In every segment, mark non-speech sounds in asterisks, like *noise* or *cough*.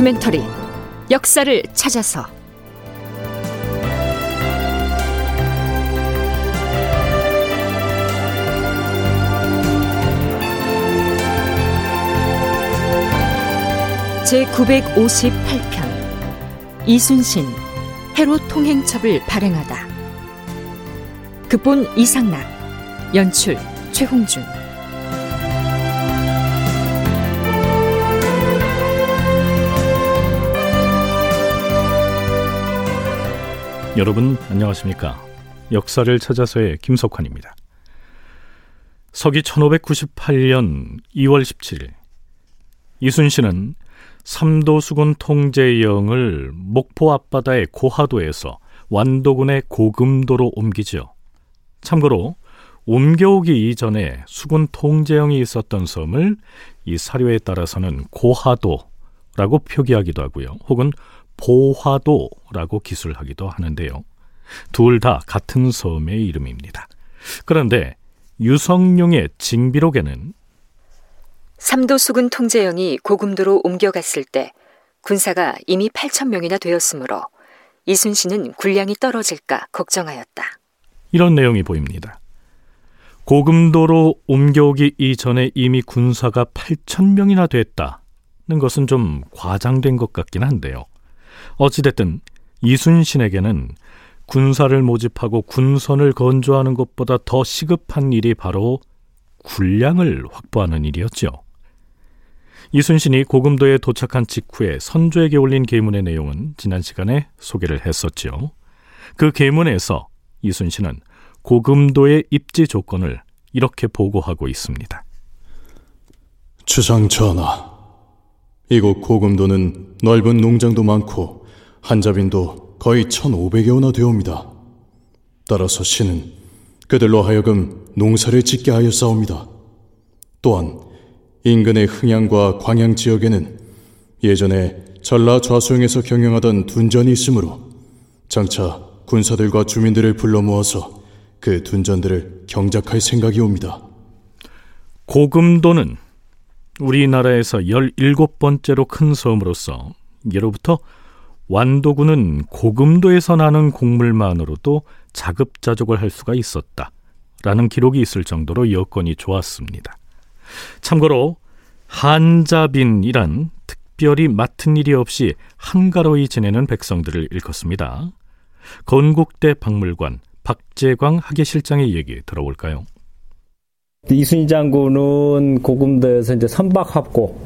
다큐멘터리 역사를 찾아서. 제 958편 이순신 해로 통행첩을 발행하다. 극본 이상락 연출 최홍준 여러분 안녕하십니까? 역사를 찾아서의 김석환입니다. 서기 1598년 2월 17일 이순신은 삼도수군 통제영을 목포 앞바다의 고하도에서 완도군의 고금도로 옮기죠. 참고로 옮겨오기 이전에 수군 통제영이 있었던 섬을 이 사료에 따라서는 고하도라고 표기하기도 하고요. 혹은 보화도 라고 기술하기도 하는데요. 둘 다 같은 섬의 이름입니다. 그런데 유성룡의 징비록에는 삼도 수군 통제영이 고금도로 옮겨갔을 때 군사가 이미 8천 명이나 되었으므로 이순신은 군량이 떨어질까 걱정하였다. 이런 내용이 보입니다. 고금도로 옮겨오기 이전에 이미 군사가 8천 명이나 됐다는 것은 좀 과장된 것 같긴 한데요. 어찌됐든 이순신에게는 군사를 모집하고 군선을 건조하는 것보다 더 시급한 일이 바로 군량을 확보하는 일이었죠. 이순신이 고금도에 도착한 직후에 선조에게 올린 계문의 내용은 지난 시간에 소개를 했었죠. 그 계문에서 이순신은 고금도의 입지 조건을 이렇게 보고하고 있습니다. 주상 전하, 이곳 고금도는 넓은 농장도 많고 한자빈도 거의 1,500여나 되옵니다. 따라서 신은 그들로 하여금 농사를 짓게 하여 싸웁니다. 또한 인근의 흥양과 광양 지역에는 예전에 전라 좌수영에서 경영하던 둔전이 있으므로 장차 군사들과 주민들을 불러 모아서 그 둔전들을 경작할 생각이 옵니다. 고금도는 우리나라에서 17번째로 큰 섬으로서 예로부터 완도군은 고금도에서 나는 곡물만으로도 자급자족을 할 수가 있었다. 라는 기록이 있을 정도로 여건이 좋았습니다. 참고로 한자빈이란 특별히 맡은 일이 없이 한가로이 지내는 백성들을 일컫습니다. 건국대 박물관 박재광 학예실장의 얘기 들어볼까요? 이순신 장군은 고금도에서 이제 선박 확보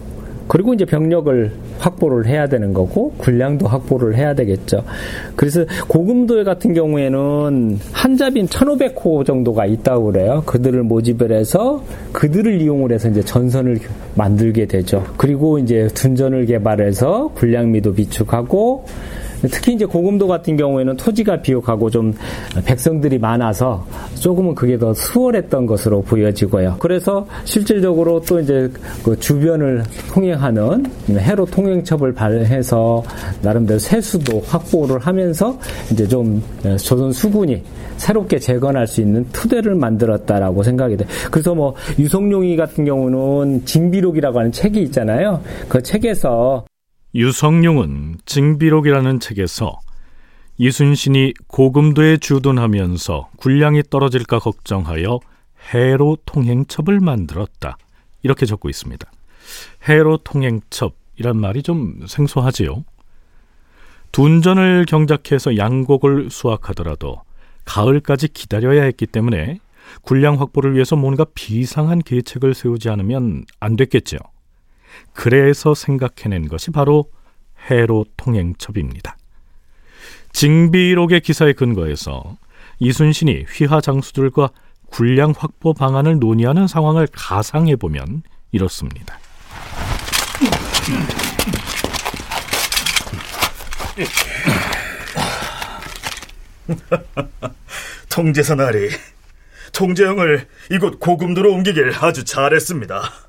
그리고 이제 병력을 확보를 해야 되는 거고 군량도 확보를 해야 되겠죠. 그래서 고금도에 같은 경우에는 한자빈 1,500호 정도가 있다고 그래요. 그들을 모집을 해서 그들을 이용을 해서 이제 전선을 만들게 되죠. 그리고 이제 둔전을 개발해서 군량미도 비축하고 특히 이제 고금도 같은 경우에는 토지가 비옥하고 좀 백성들이 많아서 조금은 그게 더 수월했던 것으로 보여지고요. 그래서 실질적으로 또 이제 그 주변을 통행하는 해로 통행첩을 발해서 나름대로 세수도 확보를 하면서 이제 좀 조선 수군이 새롭게 재건할 수 있는 투대를 만들었다라고 생각이 돼. 그래서 뭐 유성룡이 같은 경우는 징비록이라고 하는 책이 있잖아요. 그 책에서 유성룡은 징비록이라는 책에서 이순신이 고금도에 주둔하면서 군량이 떨어질까 걱정하여 해로 통행첩을 만들었다. 이렇게 적고 있습니다. 해로 통행첩이란 말이 좀 생소하지요. 둔전을 경작해서 양곡을 수확하더라도 가을까지 기다려야 했기 때문에 군량 확보를 위해서 뭔가 비상한 계책을 세우지 않으면 안 됐겠죠. 그래서 생각해낸 것이 바로 해로 통행첩입니다. 징비록의 기사에 근거해서 이순신이 휘하 장수들과 군량 확보 방안을 논의하는 상황을 가상해 보면 이렇습니다. *laughs* 통제사 나리, 통제형을 이곳 고금도로 옮기길 아주 잘했습니다.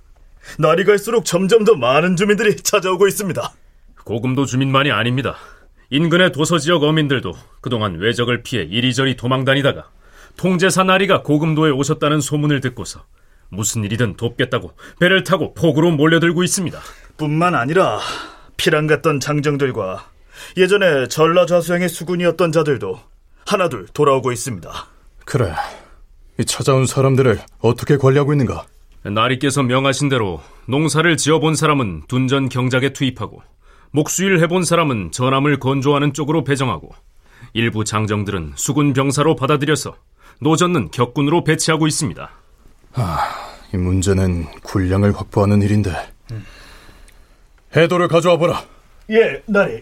날이 갈수록 점점 더 많은 주민들이 찾아오고 있습니다. 고금도 주민만이 아닙니다. 인근의 도서 지역 어민들도 그동안 외적을 피해 이리저리 도망다니다가 통제사 나리가 고금도에 오셨다는 소문을 듣고서 무슨 일이든 돕겠다고 배를 타고 폭으로 몰려들고 있습니다. 뿐만 아니라 피랑 같던 장정들과 예전에 전라좌수영의 수군이었던 자들도 하나둘 돌아오고 있습니다. 그래. 이 찾아온 사람들을 어떻게 관리하고 있는가? 나리께서 명하신 대로 농사를 지어본 사람은 둔전 경작에 투입하고 목수일 해본 사람은 전함을 건조하는 쪽으로 배정하고 일부 장정들은 수군 병사로 받아들여서 노전는 격군으로 배치하고 있습니다. 아, 이 문제는 군량을 확보하는 일인데. 해도를 가져와 보라. 예, 나리.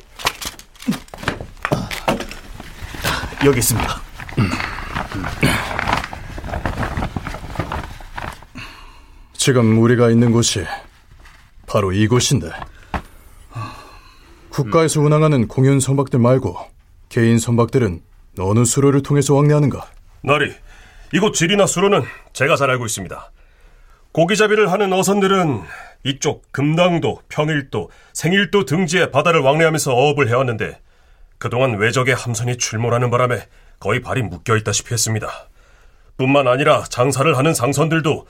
여기 있습니다. 지금 우리가 있는 곳이 바로 이곳인데. 국가에서 운항하는 공연 선박들 말고 개인 선박들은 어느 수로를 통해서 왕래하는가? 나리, 이곳 지리나 수로는 제가 잘 알고 있습니다. 고기잡이를 하는 어선들은 이쪽 금당도, 평일도, 생일도 등지에 바다를 왕래하면서 어업을 해왔는데 그동안 외적의 함선이 출몰하는 바람에 거의 발이 묶여 있다시피 했습니다. 뿐만 아니라 장사를 하는 상선들도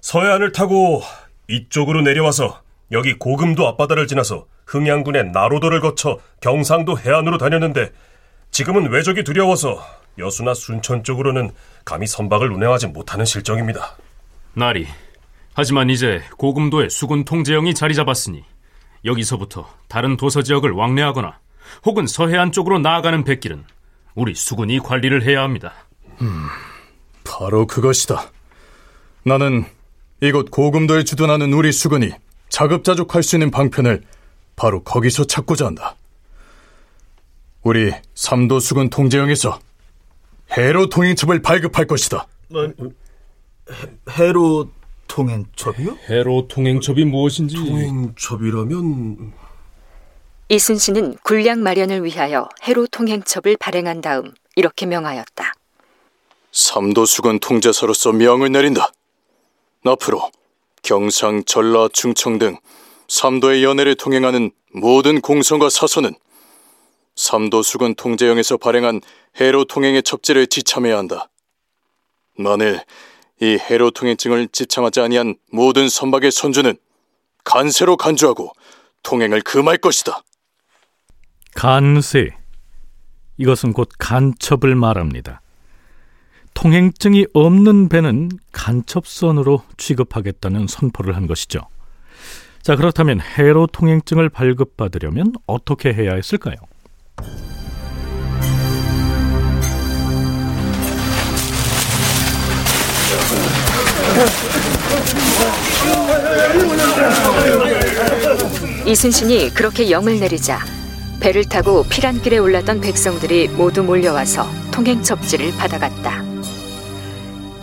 서해안을 타고 이쪽으로 내려와서 여기 고금도 앞바다를 지나서 흥양군의 나로도를 거쳐 경상도 해안으로 다녔는데 지금은 외적이 두려워서 여수나 순천 쪽으로는 감히 선박을 운행하지 못하는 실정입니다. 나리, 하지만 이제 고금도에 수군 통제영이 자리 잡았으니 여기서부터 다른 도서 지역을 왕래하거나 혹은 서해안 쪽으로 나아가는 백길은 우리 수군이 관리를 해야 합니다. 음, 바로 그것이다. 나는 이곳 고금도에 주둔하는 우리 수군이 자급자족할 수 있는 방편을 바로 거기서 찾고자 한다. 우리 삼도 수군 통제영에서 해로 통행첩을 발급할 것이다. 뭐, 해로 통행첩이요? 해로 통행첩이 무엇인지 통행첩이라면 이순신은 군량 마련을 위하여 해로 통행첩을 발행한 다음 이렇게 명하였다. 삼도 수군 통제사로서 명을 내린다. 앞으로 경상, 전라, 충청 등 삼도의 연해를 통행하는 모든 공성과 사선은 삼도 수군 통제영에서 발행한 해로 통행의 첩지를 지참해야 한다. 만일 이 해로 통행증을 지참하지 아니한 모든 선박의 선주는 간세로 간주하고 통행을 금할 것이다. 간세 이것은 곧 간첩을 말합니다. 통행증이 없는 배는 간첩선으로 취급하겠다는 선포를 한 것이죠. 자, 그렇다면 해로 통행증을 발급받으려면 어떻게 해야 했을까요? 이순신이 그렇게 영을 내리자 배를 타고 피란길에 올랐던 백성들이 모두 몰려와서 통행 첩지를 받아갔다.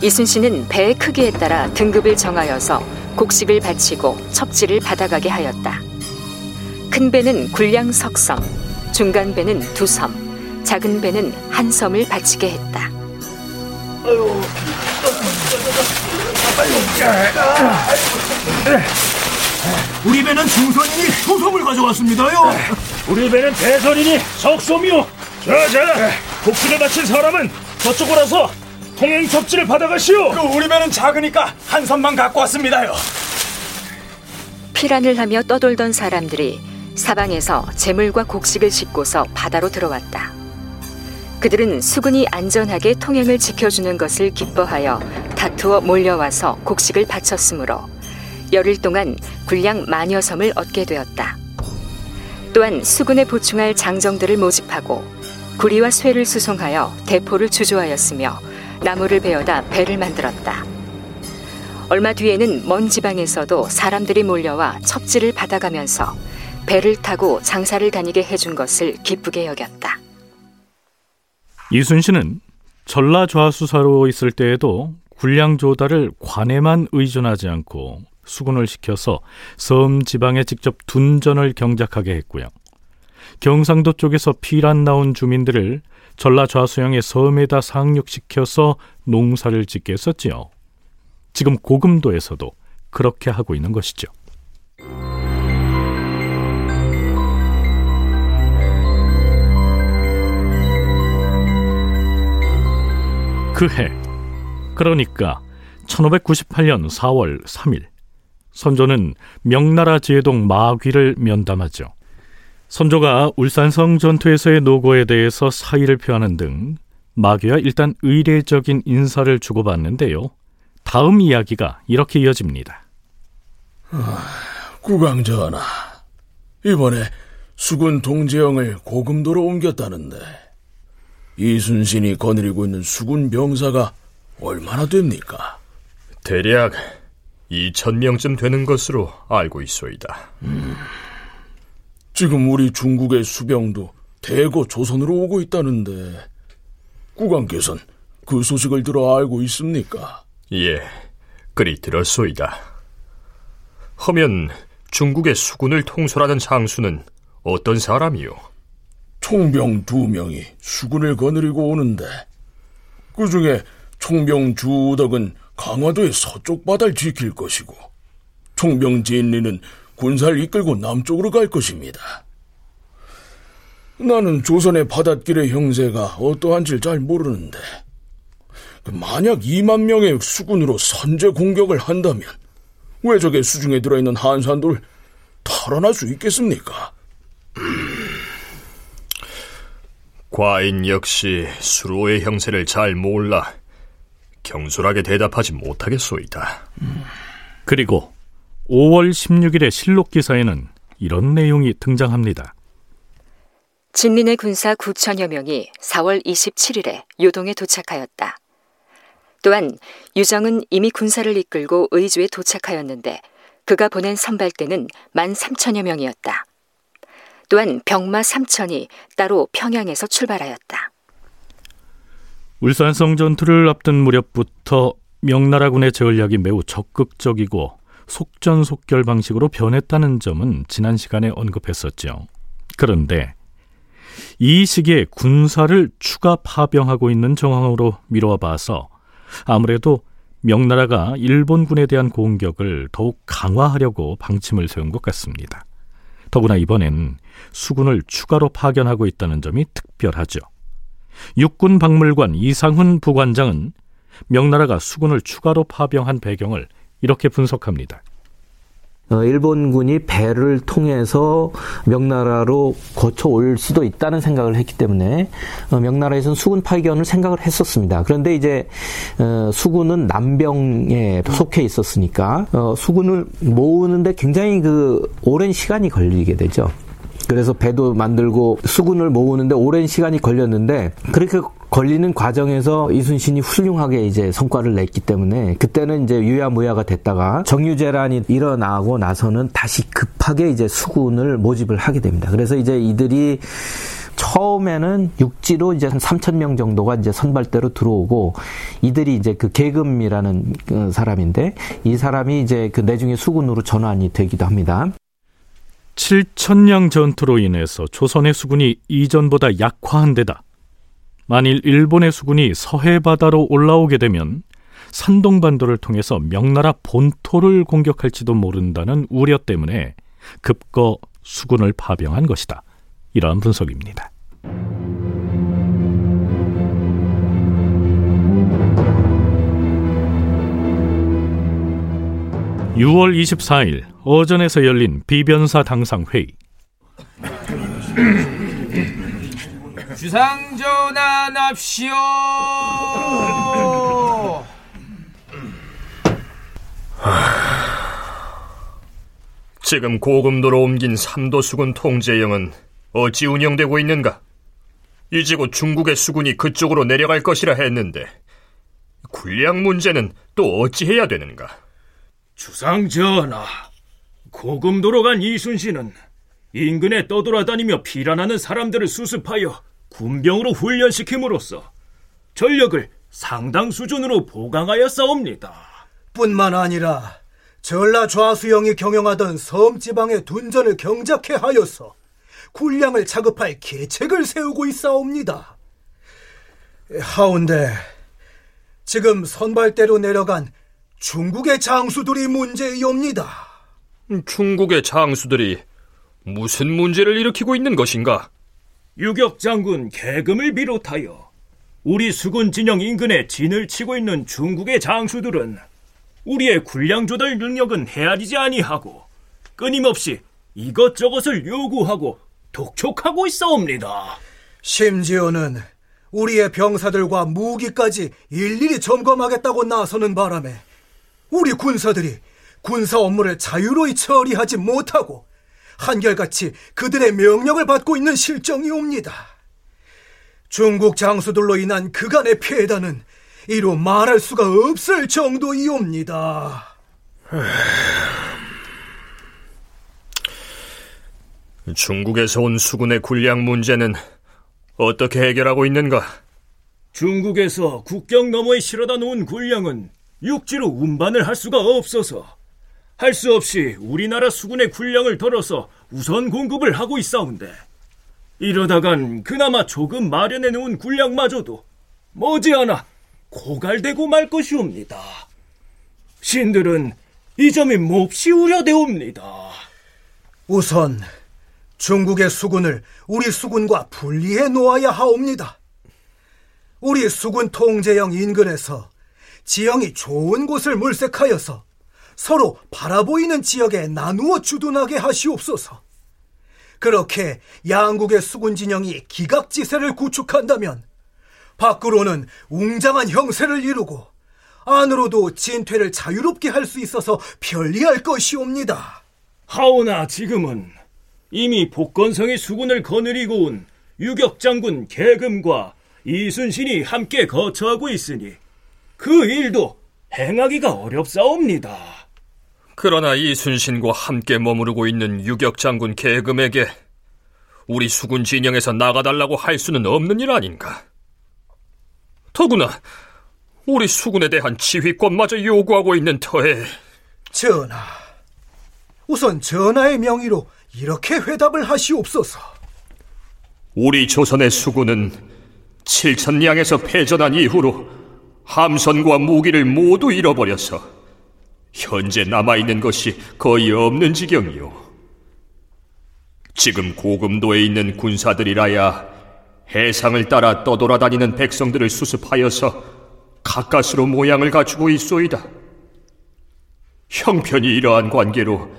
이순신은 배의 크기에 따라 등급을 정하여서 곡식을 바치고 첩지를 받아가게 하였다. 큰 배는 군량 석섬, 중간 배는 두 섬, 작은 배는 한 섬을 바치게 했다. 우리 배는 중선이니 소섬을 가져왔습니다요. 우리 배는 대선이니 석섬이요. 자 자, 곡식을 바친 사람은 저쪽으로 와서 통행 접지를 받아가시오. 그 우리 배는 작으니까 한 선만 갖고 왔습니다요. 피란을 하며 떠돌던 사람들이 사방에서 재물과 곡식을 싣고서 바다로 들어왔다. 그들은 수군이 안전하게 통행을 지켜주는 것을 기뻐하여 다투어 몰려와서 곡식을 바쳤으므로 열흘 동안 군량 만여 섬을 얻게 되었다. 또한 수군에 보충할 장정들을 모집하고 구리와 쇠를 수송하여 대포를 주조하였으며 나무를 베어다 배를 만들었다. 얼마 뒤에는 먼 지방에서도 사람들이 몰려와 첩지를 받아가면서 배를 타고 장사를 다니게 해준 것을 기쁘게 여겼다. 이순신은 전라 좌수사로 있을 때에도 군량 조달을 관에만 의존하지 않고 수군을 시켜서 섬 지방에 직접 둔전을 경작하게 했고요. 경상도 쪽에서 피란 나온 주민들을 전라 좌수영의 섬에다 상륙시켜서 농사를 짓게 했었지요. 지금 고금도에서도 그렇게 하고 있는 것이죠. 그 해, 그러니까 1598년 4월 3일, 선조는 명나라 제동 마귀를 면담하죠. 선조가 울산성 전투에서의 노고에 대해서 사의를 표하는 등 마귀와 일단 의례적인 인사를 주고받는데요. 다음 이야기가 이렇게 이어집니다. 아, 국왕 전하, 이번에 수군 동재영을 고금도로 옮겼다는데 이순신이 거느리고 있는 수군 병사가 얼마나 됩니까? 대략 2천명쯤 되는 것으로 알고 있소이다. 음, 지금 우리 중국의 수병도 대거 조선으로 오고 있다는데 국왕께서는 그 소식을 들어 알고 있습니까? 예, 그리 들었소이다. 허면 중국의 수군을 통솔하는 장수는 어떤 사람이요? 총병 두 명이 수군을 거느리고 오는데 그 중에 총병 주덕은 강화도의 서쪽 바다를 지킬 것이고 총병 진리는 군사를 이끌고 남쪽으로 갈 것입니다. 나는 조선의 바닷길의 형세가 어떠한지 잘 모르는데 그 만약 2만 명의 수군으로 선제 공격을 한다면 왜 적의 수중에 들어있는 한산도를 탈환할 수 있겠습니까? 과인 역시 수로의 형세를 잘 몰라 경솔하게 대답하지 못하겠소이다. 그리고 5월 16일의 실록 기사에는 이런 내용이 등장합니다. 진린의 군사 9천여 명이 4월 27일에 요동에 도착하였다. 또한 유정은 이미 군사를 이끌고 의주에 도착하였는데 그가 보낸 선발대는 1만 3천여 명이었다. 또한 병마 3천이 따로 평양에서 출발하였다. 울산성 전투를 앞둔 무렵부터 명나라군의 전략이 매우 적극적이고 속전속결 방식으로 변했다는 점은 지난 시간에 언급했었죠. 그런데 이 시기에 군사를 추가 파병하고 있는 정황으로 미루어 봐서 아무래도 명나라가 일본군에 대한 공격을 더욱 강화하려고 방침을 세운 것 같습니다. 더구나 이번엔 수군을 추가로 파견하고 있다는 점이 특별하죠. 육군 박물관 이상훈 부관장은 명나라가 수군을 추가로 파병한 배경을 이렇게 분석합니다. 어, 일본군이 배를 통해서 명나라로 거쳐 올 수도 있다는 생각을 했기 때문에 어, 명나라에서는 수군 파견을 생각을 했었습니다. 그런데 이제 어, 수군은 남병에 속해 있었으니까 수군을 모으는데 굉장히 그 오랜 시간이 걸리게 되죠. 그래서 배도 만들고 수군을 모으는데 오랜 시간이 걸렸는데 그렇게 걸리는 과정에서 이순신이 훌륭하게 이제 성과를 냈기 때문에 그때는 이제 유야무야가 됐다가 정유재란이 일어나고 나서는 다시 급하게 이제 수군을 모집을 하게 됩니다. 그래서 이제 이들이 처음에는 육지로 이제 한 3천 명 정도가 이제 선발대로 들어오고 이들이 이제 그 계금이라는 그 사람인데 이 사람이 이제 그 내중에 수군으로 전환이 되기도 합니다. 7천량 전투로 인해서 조선의 수군이 이전보다 약화한 데다 만일 일본의 수군이 서해 바다로 올라오게 되면 산동반도를 통해서 명나라 본토를 공격할지도 모른다는 우려 때문에 급거 수군을 파병한 것이다. 이러한 분석입니다. 6월 24일 어전에서 열린 비변사 당상 회의. 주상 전환 합시오. 지금 고금도로 옮긴 삼도 수군 통제영은 어찌 운영되고 있는가? 이제 곧 중국의 수군이 그쪽으로 내려갈 것이라 했는데 군량 문제는 또 어찌 해야 되는가? 주상 전하, 고금도로 간 이순신은 인근에 떠돌아다니며 피란하는 사람들을 수습하여 군병으로 훈련시킴으로써 전력을 상당 수준으로 보강하여 싸웁니다. 뿐만 아니라 전라 좌수영이 경영하던 섬 지방의 둔전을 경작해 하여서 군량을 자급할 계책을 세우고 있사옵니다. 하운데 지금 선발대로 내려간 중국의 장수들이 문제이옵니다. 중국의 장수들이 무슨 문제를 일으키고 있는 것인가? 유격 장군 계금을 비롯하여 우리 수군 진영 인근에 진을 치고 있는 중국의 장수들은 우리의 군량 조달 능력은 헤아리지 아니하고 끊임없이 이것저것을 요구하고 독촉하고 있사옵니다. 심지어는 우리의 병사들과 무기까지 일일이 점검하겠다고 나서는 바람에 우리 군사들이 군사 업무를 자유로이 처리하지 못하고 한결같이 그들의 명령을 받고 있는 실정이옵니다. 중국 장수들로 인한 그간의 폐해단은 이로 말할 수가 없을 정도이옵니다. *sighs* 중국에서 온 수군의 군량 문제는 어떻게 해결하고 있는가? 중국에서 국경 너머에 실어다 놓은 군량은 육지로 운반을 할 수가 없어서 할 수 없이 우리나라 수군의 군량을 덜어서 우선 공급을 하고 있사온데 이러다간 그나마 조금 마련해 놓은 군량마저도 머지않아 고갈되고 말 것이옵니다. 신들은 이 점이 몹시 우려되옵니다. 우선 중국의 수군을 우리 수군과 분리해 놓아야 하옵니다. 우리 수군 통제형 인근에서 지형이 좋은 곳을 물색하여서 서로 바라보이는 지역에 나누어 주둔하게 하시옵소서. 그렇게 양국의 수군 진영이 기각지세를 구축한다면 밖으로는 웅장한 형세를 이루고 안으로도 진퇴를 자유롭게 할 수 있어서 편리할 것이옵니다. 하오나 지금은 이미 복건성의 수군을 거느리고 온 유격장군 계금과 이순신이 함께 거처하고 있으니 그 일도 행하기가 어렵사옵니다. 그러나 이순신과 함께 머무르고 있는 유격 장군 계금에게 우리 수군 진영에서 나가달라고 할 수는 없는 일 아닌가? 더구나 우리 수군에 대한 지휘권마저 요구하고 있는 터에 전하, 우선 전하의 명의로 이렇게 회답을 하시옵소서. 우리 조선의 수군은 칠천량에서 패전한 이후로 함선과 무기를 모두 잃어버려서 현재 남아있는 것이 거의 없는 지경이요. 지금 고금도에 있는 군사들이라야 해상을 따라 떠돌아다니는 백성들을 수습하여서 가까스로 모양을 갖추고 있소이다. 형편이 이러한 관계로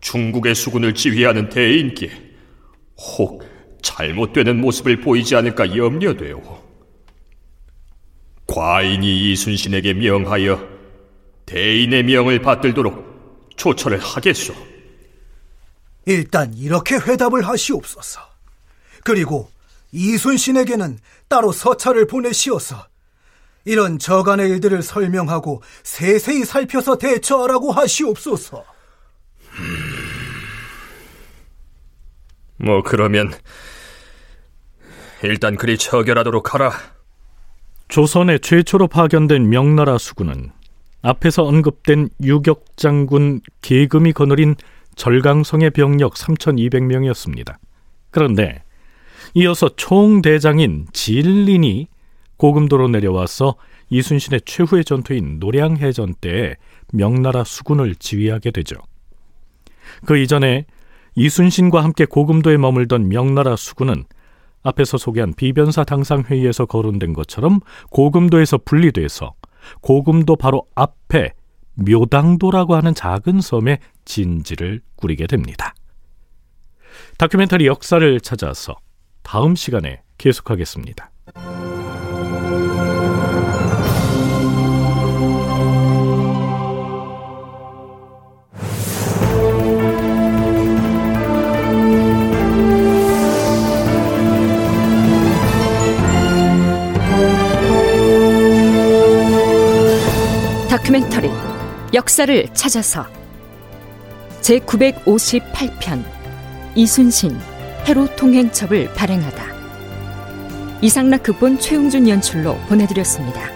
중국의 수군을 지휘하는 대인께 혹 잘못되는 모습을 보이지 않을까 염려되오. 과인이 이순신에게 명하여 대인의 명을 받들도록 조처를 하겠소. 일단 이렇게 회답을 하시옵소서. 그리고 이순신에게는 따로 서찰을 보내시어서 이런 저간의 일들을 설명하고 세세히 살펴서 대처하라고 하시옵소서. 뭐 그러면 일단 그리 처결하도록 하라. 조선에 최초로 파견된 명나라 수군은 앞에서 언급된 유격장군 계금이 거느린 절강성의 병력 3,200명이었습니다. 그런데 이어서 총대장인 진린이 고금도로 내려와서 이순신의 최후의 전투인 노량해전 때에 명나라 수군을 지휘하게 되죠. 그 이전에 이순신과 함께 고금도에 머물던 명나라 수군은 앞에서 소개한 비변사 당상회의에서 거론된 것처럼 고금도에서 분리돼서 고금도 바로 앞에 묘당도라고 하는 작은 섬에 진지를 꾸리게 됩니다. 다큐멘터리 역사를 찾아서 다음 시간에 계속하겠습니다. 다큐멘터리 역사를 찾아서 제 958편 이순신 해로 통행첩을 발행하다 이상락 극본 최웅준 연출로 보내드렸습니다.